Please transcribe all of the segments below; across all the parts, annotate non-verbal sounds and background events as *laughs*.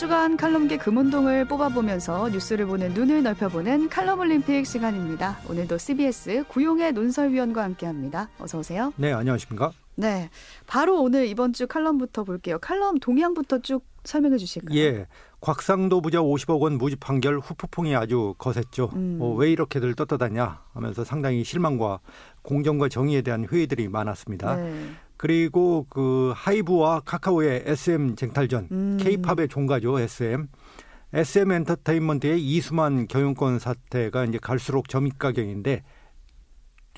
주간 칼럼계 금운동을 뽑아보면서 뉴스를 보는 눈을 넓혀보는 칼럼 올림픽 시간입니다. 오늘도 CBS 구용의 논설위원과 함께합니다. 어서 오세요. 네, 안녕하십니까? 네, 바로 오늘 이번 주 칼럼부터 볼게요. 칼럼 동향부터 쭉 설명해 주실까요? 예, 곽상도 부자 50억 원 무죄 판결 후폭풍이 아주 거셌죠. 음. 어, 왜 이렇게들 떴떠다냐 하면서 상당히 실망과 공정과 정의에 대한 회의들이 많았습니다. 네. 그리고 그 하이브와 카카오의 SM 쟁탈전, 음. K-팝의 종가죠, SM. SM 엔터테인먼트의 이수만 경영권 사태가 이제 갈수록 점입가경인데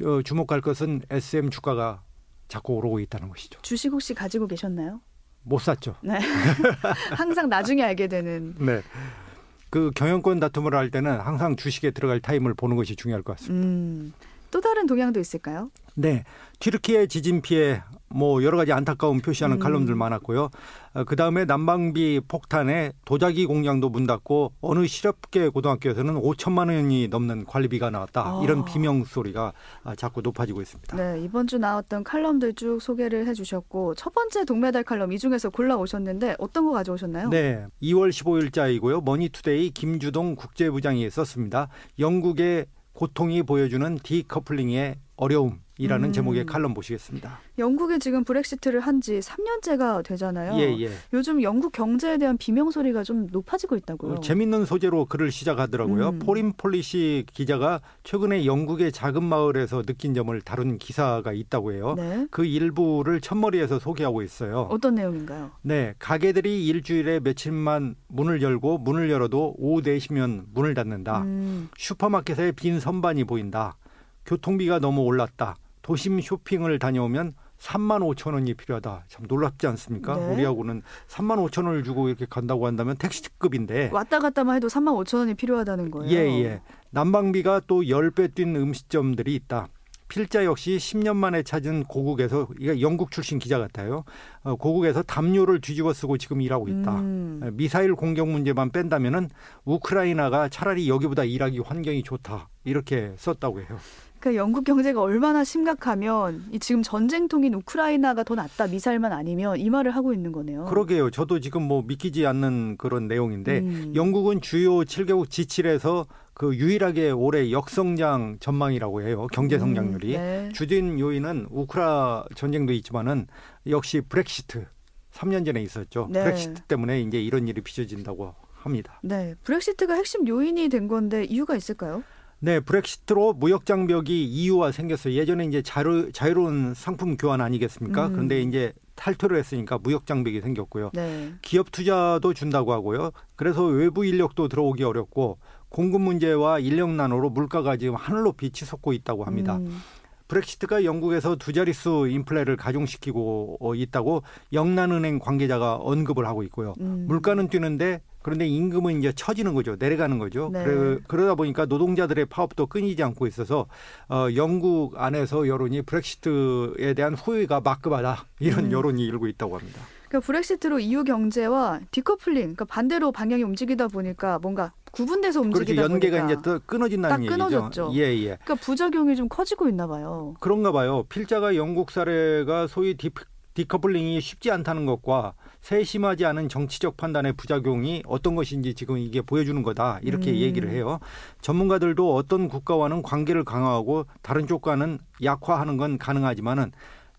어, 주목할 것은 SM 주가가 자꾸 오르고 있다는 것이죠. 주식 혹시 가지고 계셨나요? 못 샀죠. 네. *laughs* 항상 나중에 알게 되는. 네. 그 경영권 다툼을 할 때는 항상 주식에 들어갈 타임을 보는 것이 중요할 것 같습니다. 음. 또 다른 동향도 있을까요? 네. 튀르키예 지진 피해 뭐 여러 가지 안타까운 표시하는 음. 칼럼들 많았고요. 어, 그 다음에 난방비 폭탄에 도자기 공장도 문 닫고 어느 실업계 고등학교에서는 5천만 원이 넘는 관리비가 나왔다. 아. 이런 비명 소리가 아, 자꾸 높아지고 있습니다. 네, 이번 주 나왔던 칼럼들 쭉 소개를 해주셨고 첫 번째 동메달 칼럼 이 중에서 골라 오셨는데 어떤 거 가져오셨나요? 네, 2월 15일자이고요. 머니투데이 김주동 국제부장이 썼습니다. 영국의 고통이 보여주는 디커플링의 어려움이라는 음. 제목의 칼럼 보시겠습니다. 영국이 지금 브렉시트를 한 지 3년째가 되잖아요. 예, 예. 요즘 영국 경제에 대한 비명 소리가 좀 높아지고 있다고요. 어, 재밌는 소재로 글을 시작하더라고요. 음. Foreign Policy 기자가 최근에 영국의 작은 마을에서 느낀 점을 다룬 기사가 있다고 해요. 네. 그 일부를 첫머리에서 소개하고 있어요. 어떤 내용인가요? 네, 가게들이 일주일에 며칠만 문을 열고 문을 열어도 오후 4시면 문을 닫는다. 음. 슈퍼마켓에 빈 선반이 보인다. 교통비가 너무 올랐다. 도심 쇼핑을 다녀오면 3만 5천 원이 필요하다. 참 놀랍지 않습니까? 네. 우리하고는 3만 5천 원을 주고 이렇게 간다고 한다면 택시급인데 왔다 갔다만 해도 3만 5천 원이 필요하다는 거예요. 예, 예. 난방비가 또 10배 뛴 음식점들이 있다. 필자 역시 10년 만에 찾은 고국에서 이게 영국 출신 기자 같아요. 어, 고국에서 담요를 뒤집어 쓰고 지금 일하고 있다. 음. 미사일 공격 문제만 뺀다면은 우크라이나가 차라리 여기보다 일하기 환경이 좋다. 이렇게 썼다고 해요. 그 영국 경제가 얼마나 심각하면 이 지금 전쟁통인 우크라이나가 더 낫다 미사일만 아니면 이 말을 하고 있는 거네요. 그러게요. 저도 지금 뭐 믿기지 않는 그런 내용인데 음. 영국은 주요 7개국 지칠에서 그 유일하게 올해 역성장 전망이라고 해요. 경제 음, 성장률이 음, 네. 주된 요인은 우크라 전쟁도 있지만은 역시 브렉시트 3년 전에 있었죠. 네. 브렉시트 때문에 이제 이런 일이 빚어진다고 합니다. 네, 브렉시트가 핵심 요인이 된 건데 이유가 있을까요? 네, 브렉시트로 무역 장벽이 EU와 생겼어요. 예전에 이제 자유, 자유로운 상품 교환 아니겠습니까? 음. 그런데 이제 탈퇴를 했으니까 무역 장벽이 생겼고요. 네. 기업 투자도 준다고 하고요. 그래서 외부 인력도 들어오기 어렵고 공급 문제와 인력 난으로 물가가 지금 하늘로 빛이 솟고 있다고 합니다. 음. 브렉시트가 영국에서 두 자릿수 인플레를 가중시키고 있다고 영란은행 관계자가 언급을 하고 있고요. 음. 물가는 뛰는데 그런데 임금은 이제 처지는 거죠. 내려가는 거죠. 네. 그래, 그러다 보니까 노동자들의 파업도 끊이지 않고 있어서 어, 영국 안에서 여론이 브렉시트에 대한 후회가 막급하다 이런 음. 여론이 일고 있다고 합니다. 그러니까 브렉시트로 EU 경제와 디커플링, 그러니까 반대로 방향이 움직이다 보니까 뭔가 구분돼서 움직이다 그렇죠. 연계가 보니까 이제 또 끊어진다는 딱 끊어졌죠. 얘기죠. 예, 예. 그러니까 부작용이 좀 커지고 있나 봐요. 그런가 봐요. 필자가 영국 사례가 소위 디, 디커플링이 쉽지 않다는 것과 세심하지 않은 정치적 판단의 부작용이 어떤 것인지 지금 이게 보여주는 거다 이렇게 음. 얘기를 해요. 전문가들도 어떤 국가와는 관계를 강화하고 다른 쪽과는 약화하는 건 가능하지만은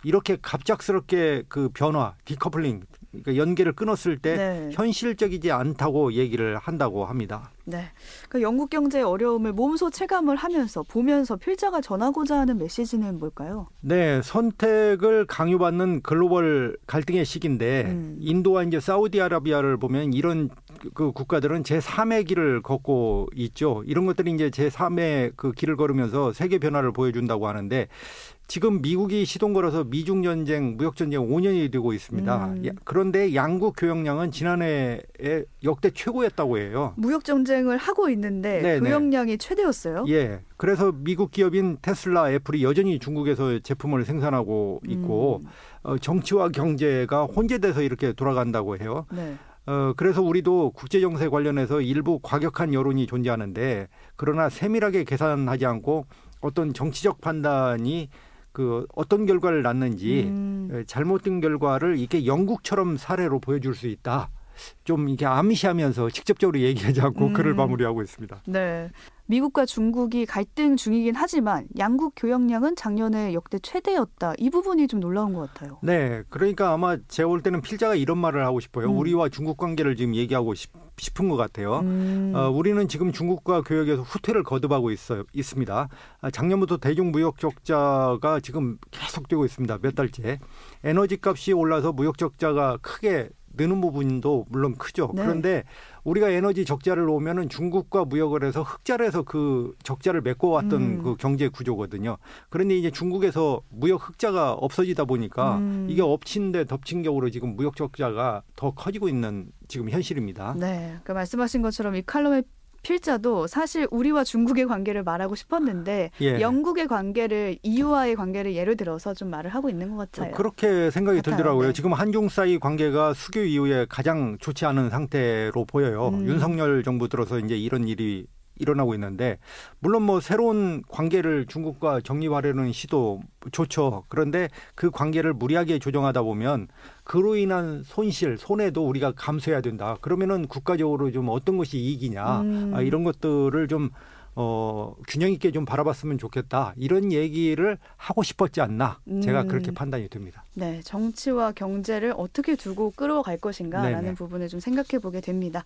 이렇게 갑작스럽게 그 변화, 디커플링, 그러니까 연계를 끊었을 때 네. 현실적이지 않다고 얘기를 한다고 합니다. 네. 그러니까 영국 경제의 어려움을 몸소 체감을 하면서 보면서 필자가 전하고자 하는 메시지는 뭘까요? 네, 선택을 강요받는 글로벌 갈등의 시기인데 음. 인도와 이제 사우디아라비아를 보면 이런 그 국가들은 제 3의 길을 걷고 있죠. 이런 것들이 이제 제 3의 그 길을 걸으면서 세계 변화를 보여준다고 하는데 지금 미국이 시동 걸어서 미중 전쟁, 무역 전쟁 5년이 되고 있습니다. 음. 그런데 양국 교역량은 지난해에 역대 최고였다고 해요. 무역 전쟁을 하고 있는데 네네. 교역량이 최대였어요. 예. 그래서 미국 기업인 테슬라, 애플이 여전히 중국에서 제품을 생산하고 있고 음. 어, 정치와 경제가 혼재돼서 이렇게 돌아간다고 해요. 네. 어, 그래서 우리도 국제 정세 관련해서 일부 과격한 여론이 존재하는데 그러나 세밀하게 계산하지 않고 어떤 정치적 판단이 그 어떤 결과를 낳는지 음. 잘못된 결과를 이게 영국처럼 사례로 보여줄 수 있다. 좀 이게 암시하면서 직접적으로 얘기하지 않고 음. 글을 마무리하고 있습니다. 네. 미국과 중국이 갈등 중이긴 하지만 양국 교역량은 작년에 역대 최대였다. 이 부분이 좀 놀라운 것 같아요. 네, 그러니까 아마 제가 볼 때는 필자가 이런 말을 하고 싶어요. 음. 우리와 중국 관계를 지금 얘기하고 싶, 싶은 것 같아요. 음. 어, 우리는 지금 중국과 교역에서 후퇴를 거듭하고 있어요, 있습니다. 아, 작년부터 대중 무역 적자가 지금 계속되고 있습니다. 몇 달째. 에너지 값이 올라서 무역 적자가 크게 느는 부분도 물론 크죠. 네. 그런데 우리가 에너지 적자를 오면은 중국과 무역을 해서 흑자를 해서 그 적자를 메꿔왔던 음. 그 경제 구조거든요. 그런데 이제 중국에서 무역 흑자가 없어지다 보니까 음. 이게 엎친 데 덮친 격으로 지금 무역 적자가 더 커지고 있는 지금 현실입니다. 네. 그 말씀하신 것처럼 이 칼럼의 필자도 사실 우리와 중국의 관계를 말하고 싶었는데 예. 영국의 관계를 EU와의 관계를 예를 들어서 좀 말을 하고 있는 것 같아요. 그렇게 생각이 같아요. 들더라고요. 네. 지금 한중 사이 관계가 수교 이후에 가장 좋지 않은 상태로 보여요. 음. 윤석열 정부 들어서 이제 이런 일이 일어나고 있는데 물론 뭐 새로운 관계를 중국과 정립하려는 시도 좋죠. 그런데 그 관계를 무리하게 조정하다 보면 그로 인한 손실, 손해도 우리가 감수해야 된다. 그러면은 국가적으로 좀 어떤 것이 이익이냐 음. 아, 이런 것들을 좀 어, 균형 있게 좀 바라봤으면 좋겠다. 이런 얘기를 하고 싶었지 않나. 제가 음. 그렇게 판단이 됩니다. 네. 정치와 경제를 어떻게 두고 끌어갈 것인가 라는 네네. 부분을 좀 생각해 보게 됩니다.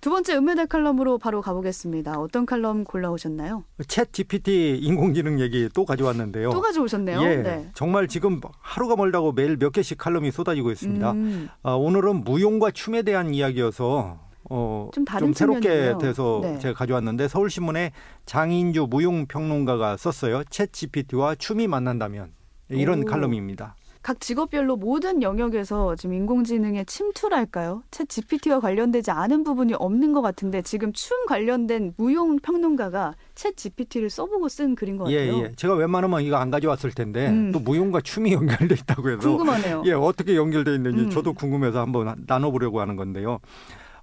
두 번째 은메달 칼럼으로 바로 가보겠습니다. 어떤 칼럼 골라오셨나요? 챗 GPT 인공지능 얘기 또 가져왔는데요. 또 가져오셨네요. 예, 네. 정말 지금 하루가 멀다고 매일 몇 개씩 칼럼이 쏟아지고 있습니다. 음. 아, 오늘은 무용과 춤에 대한 이야기여서 어, 좀, 좀 새롭게 돼서 네. 제가 가져왔는데 서울신문에 장인주 무용평론가가 썼어요. 챗 GPT와 춤이 만난다면 이런 오. 칼럼입니다. 각 직업별로 모든 영역에서 지금 인공지능의 침투랄까요? 챗 GPT와 관련되지 않은 부분이 없는 것 같은데 지금 춤 관련된 무용 평론가가 챗 GPT를 써보고 쓴 글인 것 같아요. 예, 예. 제가 웬만하면 이거 안 가져왔을 텐데 음. 또 무용과 춤이 *laughs* 연결돼 있다고 해서 궁금하네요. 예, 어떻게 연결돼 있는지 음. 저도 궁금해서 한번 나눠보려고 하는 건데요.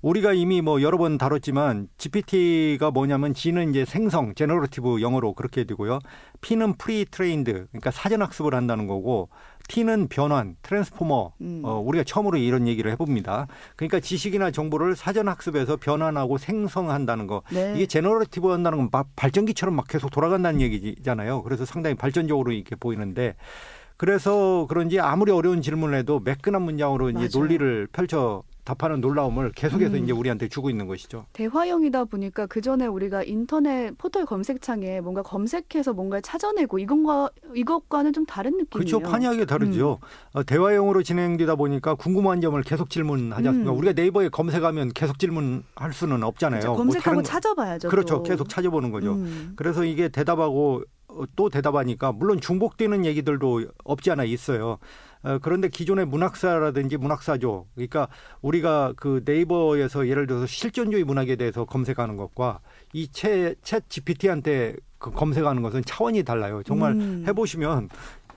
우리가 이미 뭐 여러 번 다뤘지만 GPT가 뭐냐면 G는 이제 생성, 제너러티브 영어로 그렇게 되고요. P는 pre-trained, 그러니까 사전 학습을 한다는 거고 T는 변환, transformer. 음. 어, 우리가 처음으로 이런 얘기를 해봅니다. 그러니까 지식이나 정보를 사전 학습해서 변환하고 생성한다는 거. 네. 이게 generative 한다는 건 막 발전기처럼 막 계속 돌아간다는 얘기잖아요. 그래서 상당히 발전적으로 이렇게 보이는데 그래서 그런지 아무리 어려운 질문을 해도 매끈한 문장으로 이제 논리를 펼쳐 답하는 놀라움을 계속해서 음. 이제 우리한테 주고 있는 것이죠. 대화형이다 보니까 그 전에 우리가 인터넷 포털 검색창에 뭔가 검색해서 뭔가를 찾아내고 이것과 이것과는 좀 다른 느낌이에요. 그렇죠. 판이하게 다르죠. 음. 어, 대화형으로 진행되다 보니까 궁금한 점을 계속 질문하지 않습니까? 음. 우리가 네이버에 검색하면 계속 질문할 수는 없잖아요. 그렇죠. 검색하고 뭐 찾아봐야죠. 그렇죠. 또. 계속 찾아보는 거죠. 음. 그래서 이게 대답하고 또 대답하니까 물론 중복되는 얘기들도 없지 않아 있어요. 어, 그런데 기존의 문학사라든지 문학사조, 그러니까 우리가 그 네이버에서 예를 들어서 실존주의 문학에 대해서 검색하는 것과 이챗 챗 GPT한테 그 검색하는 것은 차원이 달라요. 정말 음. 해보시면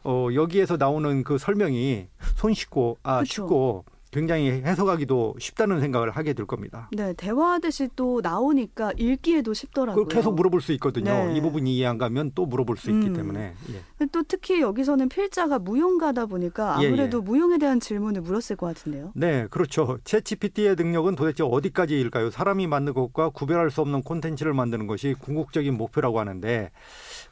어, 여기에서 나오는 그 설명이 손쉽고 아 그쵸. 쉽고 굉장히 해석하기도 쉽다는 생각을 하게 될 겁니다. 네, 대화하듯이 또 나오니까 읽기에도 쉽더라고요. 계속 물어볼 수 있거든요. 네. 이 부분이 이해 안 가면 또 물어볼 수 있기 음. 때문에. 예. 또 특히 여기서는 필자가 무용가다 보니까 아무래도 예, 예. 무용에 대한 질문을 물었을 것 같은데요. 네, 그렇죠. 채 GPT의 능력은 도대체 어디까지일까요? 사람이 만든 것과 구별할 수 없는 콘텐츠를 만드는 것이 궁극적인 목표라고 하는데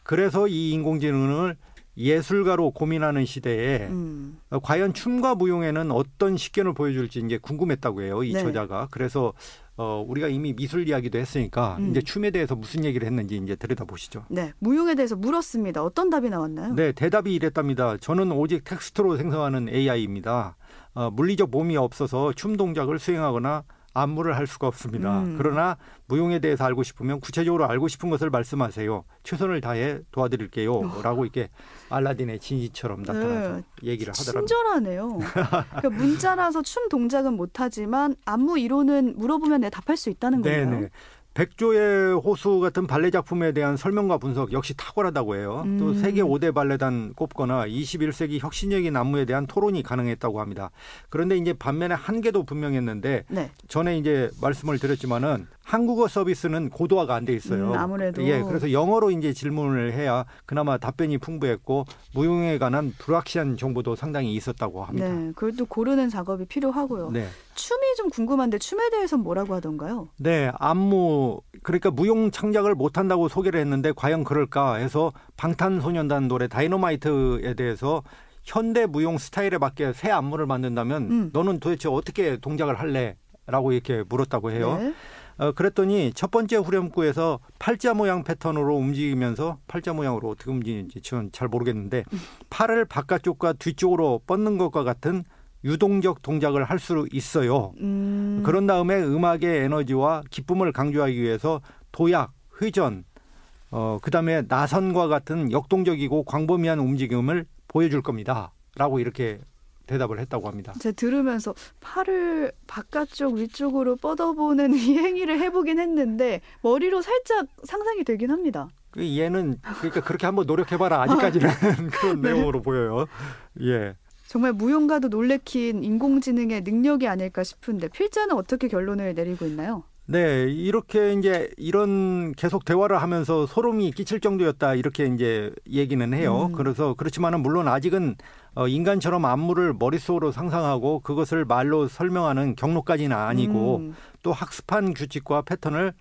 그래서 이 인공지능을 예술가로 고민하는 시대에 음. 과연 춤과 무용에는 어떤 식견을 보여줄지 이제 궁금했다고 해요 이 네. 저자가 그래서 어 우리가 이미 미술 이야기도 했으니까 음. 이제 춤에 대해서 무슨 얘기를 했는지 이제 들여다 보시죠. 네, 무용에 대해서 물었습니다. 어떤 답이 나왔나요? 네, 대답이 이랬답니다. 저는 오직 텍스트로 생성하는 AI입니다. 어, 물리적 몸이 없어서 춤 동작을 수행하거나 안무를 할 수가 없습니다. 음. 그러나 무용에 대해서 알고 싶으면 구체적으로 알고 싶은 것을 말씀하세요. 최선을 다해 도와드릴게요. 어. 라고 이렇게 알라딘의 진이처럼 나타나서 네. 얘기를 하더라고요. 친절하네요. 그러니까 문자라서 춤 동작은 못하지만 안무 이론은 물어보면 내 답할 수 있다는 거예요. 네네. 백조의 호수 같은 발레 작품에 대한 설명과 분석 역시 탁월하다고 해요. 음. 또 세계 5대 발레단 꼽거나 21세기 혁신적인 안무에 대한 토론이 가능했다고 합니다. 그런데 이제 반면에 한계도 분명했는데 네. 전에 이제 말씀을 드렸지만은 한국어 서비스는 고도화가 안 돼 있어요. 음, 아무래도 예, 그래서 영어로 이제 질문을 해야 그나마 답변이 풍부했고 무용에 관한 불확실한 정보도 상당히 있었다고 합니다. 네, 또 고르는 작업이 필요하고요. 네. 춤이 좀 궁금한데 춤에 대해서 뭐라고 하던가요? 네, 안무 그러니까 무용 창작을 못 한다고 소개를 했는데 과연 그럴까 해서 방탄소년단 노래 다이너마이트에 대해서 현대 무용 스타일에 맞게 새 안무를 만든다면 음. 너는 도대체 어떻게 동작을 할래? 라고 이렇게 물었다고 해요. 네. 어, 그랬더니 첫 번째 후렴구에서 팔자 모양 패턴으로 움직이면서 팔자 모양으로 어떻게 움직이는지 저는 잘 모르겠는데 팔을 바깥쪽과 뒤쪽으로 뻗는 것과 같은 유동적 동작을 할 수 있어요. 음. 그런 다음에 음악의 에너지와 기쁨을 강조하기 위해서 도약, 회전, 어, 그 다음에 나선과 같은 역동적이고 광범위한 움직임을 보여줄 겁니다. 라고 이렇게 대답을 했다고 합니다. 제가 들으면서 팔을 바깥쪽 위쪽으로 뻗어보는 이 *laughs* 행위를 해보긴 했는데 머리로 살짝 상상이 되긴 합니다. 그 얘는 그러니까 그렇게 한번 노력해봐라 아직까지는 *laughs* 그런 네. 내용으로 보여요. 예. 정말 무용가도 놀래킨 인공지능의 능력이 아닐까 싶은데 필자는 어떻게 결론을 내리고 있나요? 네, 이렇게 이제 이런 계속 대화를 하면서 소름이 끼칠 정도였다 이렇게 이제 얘기는 해요. 음. 그래서 그렇지만은 물론 아직은 어, 인간처럼 안무를 머릿속으로 상상하고 그것을 말로 설명하는 경로까지는 아니고 음. 또 학습한 규칙과 패턴을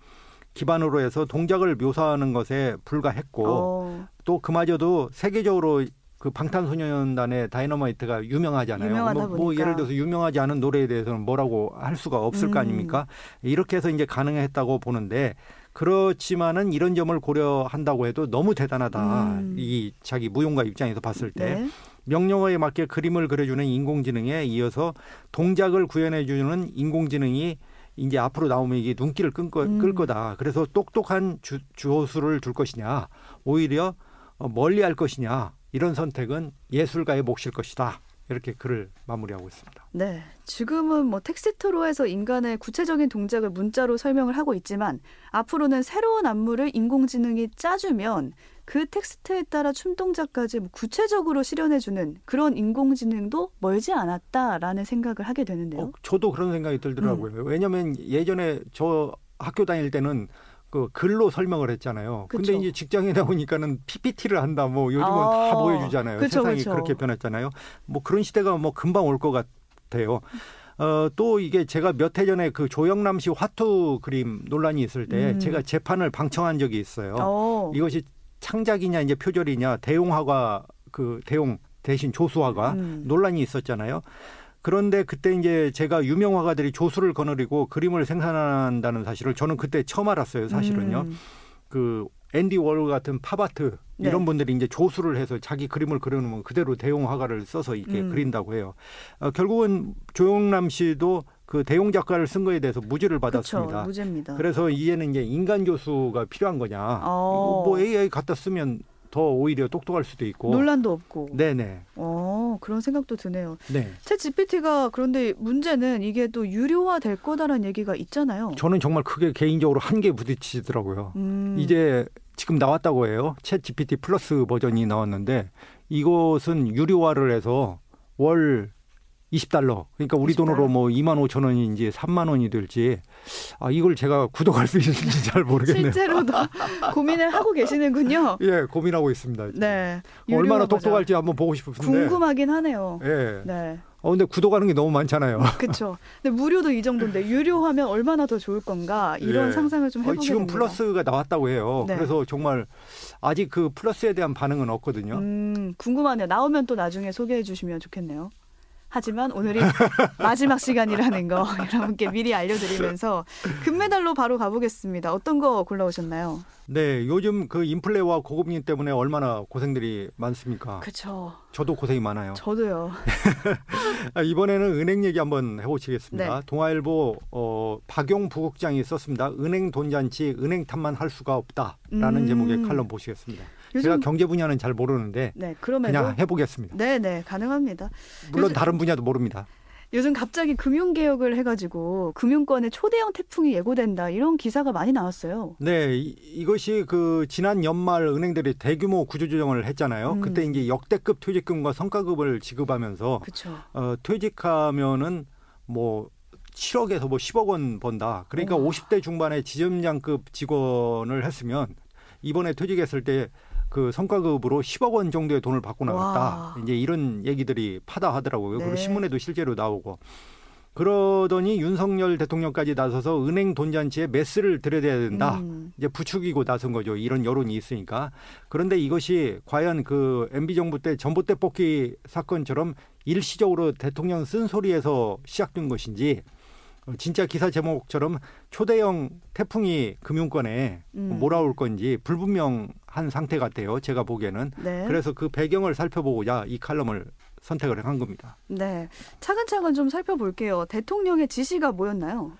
기반으로 해서 동작을 묘사하는 것에 불과했고 어. 또 그마저도 세계적으로 그 방탄소년단의 다이너마이트가 유명하잖아요. 뭐, 뭐, 예를 들어서 유명하지 않은 노래에 대해서는 뭐라고 할 수가 없을 음. 거 아닙니까? 이렇게 해서 이제 가능했다고 보는데 그렇지만은 이런 점을 고려한다고 해도 너무 대단하다. 음. 이 자기 무용가 입장에서 봤을 때 네. 명령어에 맞게 그림을 그려주는 인공지능에 이어서 동작을 구현해주는 인공지능이 이제 앞으로 나오면 이게 눈길을 끈 거, 음. 끌 거다. 그래서 똑똑한 주, 주호수를 둘 것이냐, 오히려 어, 멀리 할 것이냐, 이런 선택은 예술가의 몫일 것이다. 이렇게 글을 마무리하고 있습니다. 네. 지금은 뭐 텍스트로 해서 인간의 구체적인 동작을 문자로 설명을 하고 있지만 앞으로는 새로운 안무를 인공지능이 짜주면 그 텍스트에 따라 춤 동작까지 뭐 구체적으로 실현해주는 그런 인공지능도 멀지 않았다라는 생각을 하게 되는데요. 어, 저도 그런 생각이 들더라고요. 음. 왜냐하면 예전에 저 학교 다닐 때는 그 글로 설명을 했잖아요. 그쵸. 근데 이제 직장에 나오니까는 PPT를 한다. 뭐 요즘은 아, 다 보여주잖아요. 그쵸, 세상이 그쵸. 그렇게 변했잖아요. 뭐 그런 시대가 뭐 금방 올 것 같아요. 어, 또 이게 제가 몇 해 전에 그 조영남 씨 화투 그림 논란이 있을 때 음. 제가 재판을 방청한 적이 있어요. 오. 어. 이것이 창작이냐 이제 표절이냐 대용화가 그 대용 대신 조수화가 음. 논란이 있었잖아요. 그런데 그때 이제 제가 유명 화가들이 조수를 거느리고 그림을 생산한다는 사실을 저는 그때 처음 알았어요. 사실은요. 음. 그 앤디 월 같은 팝아트 이런 네. 분들이 이제 조수를 해서 자기 그림을 그려놓으면 그대로 대용 화가를 써서 이렇게 음. 그린다고 해요. 어, 결국은 조영남 씨도 그 대용 작가를 쓴 거에 대해서 무죄를 받았습니다. 그쵸, 무죄입니다. 그래서 이해는 이제 인간 교수가 필요한 거냐. 어. 뭐 AI 갖다 쓰면 더 오히려 똑똑할 수도 있고 논란도 없고. 네네. 어 그런 생각도 드네요. 네. 챗 GPT가 그런데 문제는 이게 또 유료화 될 거다라는 얘기가 있잖아요. 저는 정말 크게 개인적으로 한계 부딪히더라고요. 음. 이제 지금 나왔다고 해요. 챗 GPT 플러스 버전이 나왔는데 이것은 유료화를 해서 월 20달러. 그러니까 우리 20달러. 돈으로 뭐 2만 5천 원인지 3만 원이 될지 아 이걸 제가 구독할 수 있는지 잘 모르겠네요. 실제로도 *laughs* 고민을 하고 계시는군요. 예, 고민하고 있습니다. 네. 얼마나 똑똑할지 한번 보고 싶은데. 궁금하긴 하네요. 예. 네. 어 근데 구독하는 게 너무 많잖아요. *laughs* 그렇죠. 근데 무료도 이 정도인데 유료하면 얼마나 더 좋을 건가 이런 예. 상상을 좀 해보게 어, 지금 됩니다. 플러스가 나왔다고 해요. 네. 그래서 정말 아직 그 플러스에 대한 반응은 없거든요. 음, 궁금하네요. 나오면 또 나중에 소개해 주시면 좋겠네요. 하지만 오늘이 마지막 시간이라는 거 *laughs* 여러분께 미리 알려드리면서 금메달로 바로 가보겠습니다. 어떤 거 골라오셨나요? 네, 요즘 그 인플레와 고금리 때문에 얼마나 고생들이 많습니까? 그렇죠. 저도 고생이 많아요. 저도요. 아, *laughs* 이번에는 은행 얘기 한번 해보시겠습니다. 네. 동아일보 어, 박용 부국장이 썼습니다. 은행 돈잔치, 은행 탓만 할 수가 없다라는 음. 제목의 칼럼 보시겠습니다. 제가 경제 분야는 잘 모르는데 네, 그냥 해보겠습니다. 네, 네, 가능합니다. 물론 요즘, 다른 분야도 모릅니다. 요즘 갑자기 금융 개혁을 해가지고 금융권에 초대형 태풍이 예고된다 이런 기사가 많이 나왔어요. 네, 이, 것이그 지난 연말 은행들이 대규모 구조조정을 했잖아요. 음. 그때 이제 역대급 퇴직금과 성과급을 지급하면서 어, 퇴직하면은 뭐 7억에서 뭐 10억 원 번다. 그러니까 오. 50대 중반의 지점장급 직원을 했으면 이번에 퇴직했을 때 그 성과급으로 10억 원 정도의 돈을 받고 나갔다. 와. 이제 이런 얘기들이 파다하더라고요. 네. 그리고 신문에도 실제로 나오고. 그러더니 윤석열 대통령까지 나서서 은행 돈잔치에 메스를 들여야 된다. 음. 이제 부추기고 나선 거죠. 이런 여론이 있으니까. 그런데 이것이 과연 그 MB 정부 때 전봇대 뽑기 사건처럼 일시적으로 대통령 쓴소리에서 시작된 것인지 진짜 기사 제목처럼 초대형 태풍이 금융권에 음. 몰아올 건지 불분명한 상태 같아요. 제가 보기에는. 네. 그래서 그 배경을 살펴보고자 이 칼럼을 선택을 한 겁니다. 네. 차근차근 좀 살펴볼게요. 대통령의 지시가 뭐였나요?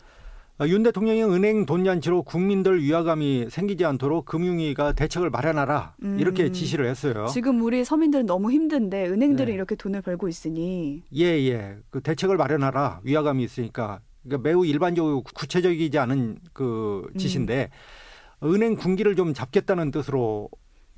아, 윤 대통령이 은행 돈잔치로 국민들 위화감이 생기지 않도록 금융위가 대책을 마련하라 음. 이렇게 지시를 했어요. 지금 우리 서민들은 너무 힘든데 은행들이 네. 이렇게 돈을 벌고 있으니 예예 예. 그 대책을 마련하라 위화감이 있으니까 그러니까 매우 일반적이고 구체적이지 않은 그 지시인데 음. 은행 군기를 좀 잡겠다는 뜻으로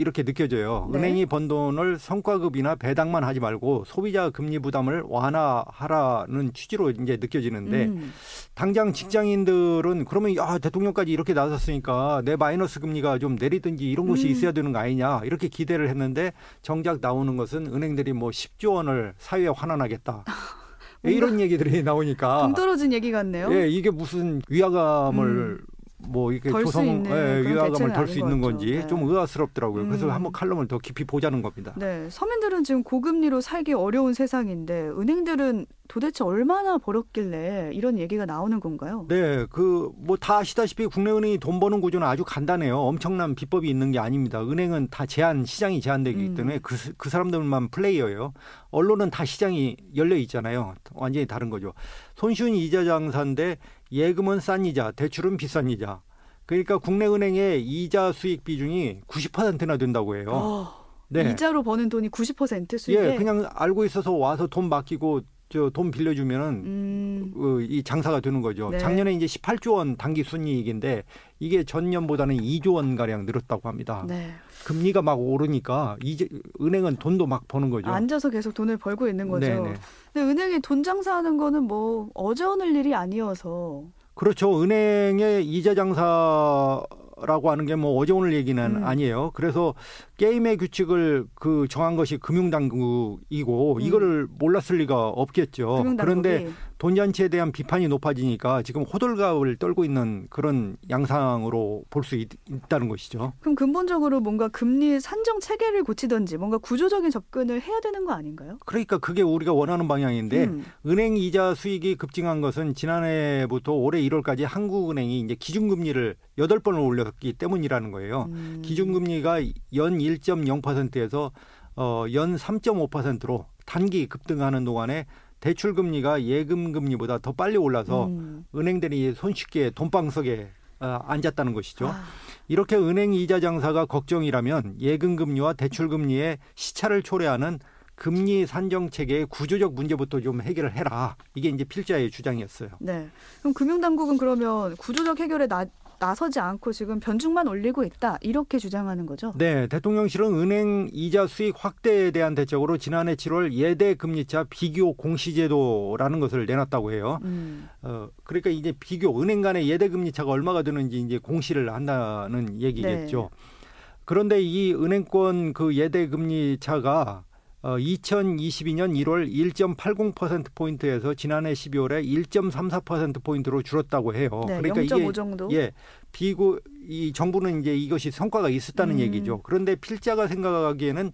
이렇게 느껴져요. 네. 은행이 번 돈을 성과급이나 배당만 하지 말고 소비자 금리 부담을 완화하라는 취지로 이제 느껴지는데 음. 당장 직장인들은 그러면 야 대통령까지 이렇게 나섰으니까 내 마이너스 금리가 좀 내리든지 이런 것이 음. 있어야 되는 거 아니냐 이렇게 기대를 했는데 정작 나오는 것은 은행들이 뭐 10조 원을 사회에 환원하겠다. *laughs* 이런 얘기들이 나오니까 동떨어진 얘기 같네요. 예, 이게 무슨 위화감을 음. 뭐 이렇게 조성 예, 위화감을 덜 수 있는 건지 네. 좀 의아스럽더라고요. 그래서 음. 한번 칼럼을 더 깊이 보자는 겁니다. 네, 서민들은 지금 고금리로 살기 어려운 세상인데 은행들은 도대체 얼마나 벌었길래 이런 얘기가 나오는 건가요? 네, 그 뭐 다 아시다시피 국내 은행이 돈 버는 구조는 아주 간단해요. 엄청난 비법이 있는 게 아닙니다. 은행은 다 제한 시장이 제한되기 음. 때문에 그, 그 사람들만 플레이어예요. 언론은 다 시장이 열려 있잖아요. 완전히 다른 거죠. 손쉬운 이자 장사인데 예금은 싼 이자, 대출은 비싼 이자. 그러니까 국내 은행의 이자 수익 비중이 90%나 된다고 해요. 어, 네. 이자로 버는 돈이 90% 수익에? 예, 그냥 알고 있어서 와서 돈 맡기고 저돈 빌려주면은 음. 어, 이 장사가 되는 거죠. 네. 작년에 이제 18조 원 단기 순이익인데 이게 전년보다는 2조 원 가량 늘었다고 합니다. 네. 금리가 막 오르니까 이제 은행은 돈도 막 버는 거죠. 앉아서 계속 돈을 벌고 있는 거죠. 네네. 근데 은행이 돈 장사하는 거는 뭐 어제 오늘 일이 아니어서 그렇죠. 은행의 이자 장사 라고 하는 게 뭐 어제 오늘 얘기는 음. 아니에요. 그래서 게임의 규칙을 그 정한 것이 금융당국이고 음. 이거를 몰랐을 리가 없겠죠. 그런데 돈잔치에 대한 비판이 높아지니까 지금 호들갑을 떨고 있는 그런 양상으로 볼 수 있다는 것이죠. 그럼 근본적으로 뭔가 금리 산정 체계를 고치든지 뭔가 구조적인 접근을 해야 되는 거 아닌가요? 그러니까 그게 우리가 원하는 방향인데 음. 은행 이자 수익이 급증한 것은 지난해부터 올해 1월까지 한국은행이 이제 기준금리를 8번을 올렸기 때문이라는 거예요. 음. 기준금리가 연 1.0%에서 어, 연 3.5%로 단기 급등하는 동안에 대출 금리가 예금 금리보다 더 빨리 올라서 음. 은행들이 손쉽게 돈방석에 어, 앉았다는 것이죠. 아. 이렇게 은행 이자 장사가 걱정이라면 예금 금리와 대출 금리의 시차를 초래하는 금리 산정 체계의 구조적 문제부터 좀 해결을 해라. 이게 이제 필자의 주장이었어요. 네. 그럼 금융당국은 그러면 구조적 해결에 나, 나서지 않고 지금 변죽만 올리고 있다 이렇게 주장하는 거죠. 네, 대통령실은 은행 이자 수익 확대에 대한 대책으로 지난해 7월 예대 금리차 비교 공시제도라는 것을 내놨다고 해요. 음. 어, 그러니까 이제 비교 은행 간의 예대 금리차가 얼마가 되는지 이제 공시를 한다는 얘기겠죠. 네. 그런데 이 은행권 그 예대 금리 차가 어, 2022년 1월 1.80% 포인트에서 지난해 12월에 1.34% 포인트로 줄었다고 해요. 네, 그러니까 이게 정도? 예 비고 이 정부는 이제 이것이 성과가 있었다는 음. 얘기죠. 그런데 필자가 생각하기에는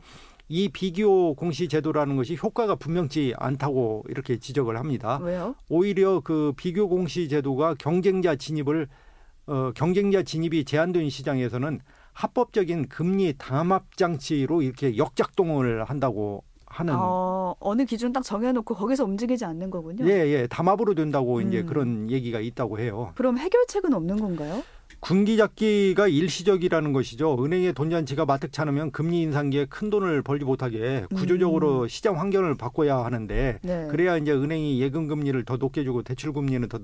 이 비교 공시 제도라는 것이 효과가 분명치 않다고 이렇게 지적을 합니다. 왜요? 오히려 그 비교 공시 제도가 경쟁자 진입을 어, 경쟁자 진입이 제한된 시장에서는 합법적인 금리 담합 장치로 이렇게 역작동을 한다고 하는 어, 어느 기준 딱 정해놓고 거기서 움직이지 않는 거군요. 예, 예, 담합으로 된다고 음. 이제 그런 얘기가 있다고 해요. 그럼 해결책은 없는 건가요? 군기 잡기가 일시적이라는 것이죠. 은행의 돈잔치가 마뜩찮으면 금리 인상기에 큰 돈을 벌지 못하게 구조적으로 음. 시장 환경을 바꿔야 하는데 네. 그래야 이제 은행이 예금 금리를 더 높게 주고 대출 금리는 더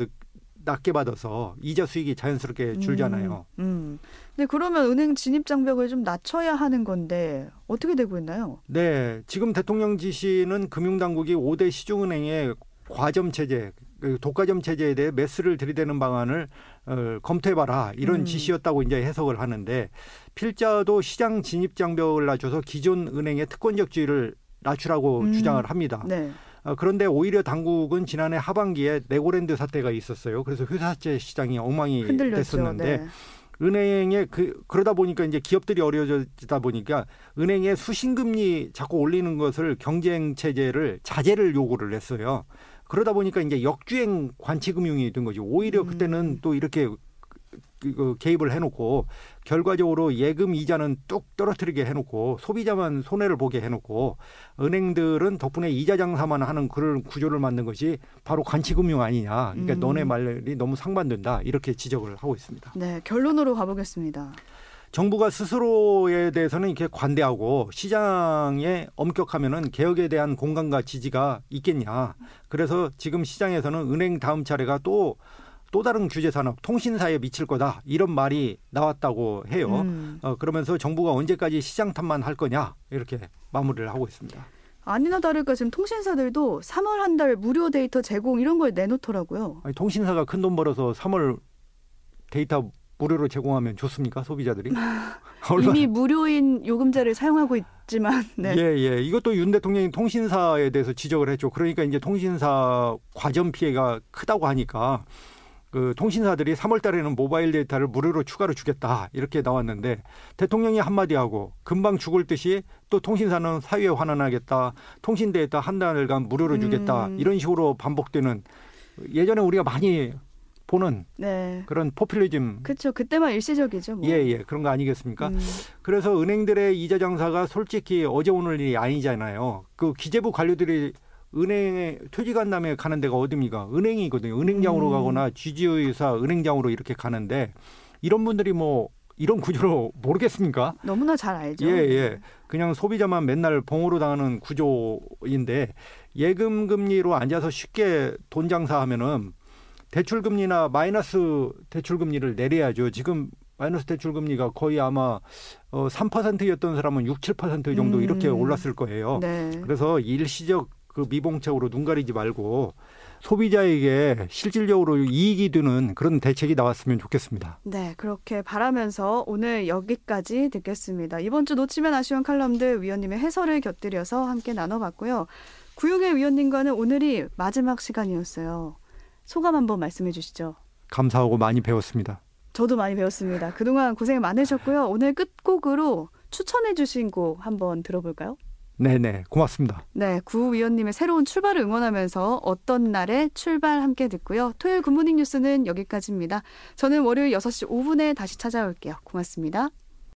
낮게 받아서 이자 수익이 자연스럽게 줄잖아요. 음, 음. 네, 그러면 은행 진입 장벽을 좀 낮춰야 하는 건데 어떻게 되고 있나요? 네, 지금 대통령 지시는 금융당국이 5대 시중은행의 과점 체제 그 독과점 체제에 대해 매스를 들이대는 방안을 어, 검토해봐라 이런 음. 지시였다고 이제 해석을 하는데 필자도 시장 진입 장벽을 낮춰서 기존 은행의 특권적 지위를 낮추라고 음. 주장을 합니다. 네. 어, 그런데 오히려 당국은 지난해 하반기에 네고랜드 사태가 있었어요. 그래서 회사채 시장이 엉망이 흔들렸죠. 됐었는데 네. 은행에 그 그러다 보니까 이제 기업들이 어려워지다 보니까 은행에 수신금리 자꾸 올리는 것을 경쟁 체제를 자제를 요구를 했어요. 그러다 보니까 이제 역주행 관치금융이 된 거죠. 오히려 음. 그때는 또 이렇게 그 개입을 해놓고 결과적으로 예금 이자는 뚝 떨어뜨리게 해놓고 소비자만 손해를 보게 해놓고 은행들은 덕분에 이자 장사만 하는 그런 구조를 만든 것이 바로 관치금융 아니냐. 그러니까 음. 너네 말이 너무 상반된다. 이렇게 지적을 하고 있습니다. 네, 결론으로 가보겠습니다. 정부가 스스로에 대해서는 이렇게 관대하고 시장에 엄격하면은 개혁에 대한 공감과 지지가 있겠냐. 그래서 지금 시장에서는 은행 다음 차례가 또 또 다른 규제 산업 통신사에 미칠 거다 이런 말이 나왔다고 해요. 음. 어, 그러면서 정부가 언제까지 시장 탓만 할 거냐 이렇게 마무리를 하고 있습니다. 아니나 다를까 지금 통신사들도 3월 한 달 무료 데이터 제공 이런 걸 내놓더라고요. 아니, 통신사가 큰 돈 벌어서 3월 데이터 무료로 제공하면 좋습니까 소비자들이? *laughs* 이미 무료인 요금제를 사용하고 있지만. 네. 예, 예. 이것도 윤 대통령이 통신사에 대해서 지적을 했죠. 그러니까 이제 통신사 과점 피해가 크다고 하니까 그 통신사들이 3월 달에는 모바일 데이터를 무료로 추가로 주겠다 이렇게 나왔는데 대통령이 한마디 하고 금방 죽을 듯이 또 통신사는 사유에 환원하겠다 통신 데이터 한 달간 무료로 주겠다 음. 이런 식으로 반복되는 예전에 우리가 많이 보는 네. 그런 포퓰리즘. 그렇죠. 그때만 일시적이죠. 뭐. 예, 예. 그런 거 아니겠습니까? 음. 그래서 은행들의 이자 장사가 솔직히 어제 오늘 일이 아니잖아요. 그 기재부 관료들이 은행에 퇴직한 다음에 가는 데가 어딥니까? 은행이거든요. 은행장으로 음. 가거나 GG의사 은행장으로 이렇게 가는데 이런 분들이 뭐 이런 구조로 모르겠습니까? 너무나 잘 알죠. 예, 예. 그냥 소비자만 맨날 봉으로 당하는 구조인데 예금 금리로 앉아서 쉽게 돈 장사하면은 대출 금리나 마이너스 대출 금리를 내려야죠. 지금 마이너스 대출 금리가 거의 아마 어 3%였던 사람은 6, 7% 정도 음. 이렇게 올랐을 거예요. 네. 그래서 일시적 그 미봉책으로 눈 가리지 말고 소비자에게 실질적으로 이익이 되는 그런 대책이 나왔으면 좋겠습니다. 네, 그렇게 바라면서 오늘 여기까지 듣겠습니다. 이번 주 놓치면 아쉬운 칼럼들 위원님의 해설을 곁들여서 함께 나눠봤고요. 구용의 위원님과는 오늘이 마지막 시간이었어요. 소감 한번 말씀해 주시죠. 감사하고 많이 배웠습니다. 저도 많이 배웠습니다. 그동안 고생 많으셨고요. 오늘 끝곡으로 추천해 주신 곡 한번 들어볼까요? 네네 고맙습니다. 네 구 위원님의 새로운 출발을 응원하면서 어떤 날에 출발 함께 듣고요. 토요일 굿모닝 뉴스는 여기까지입니다. 저는 월요일 6시 5분에 다시 찾아올게요. 고맙습니다.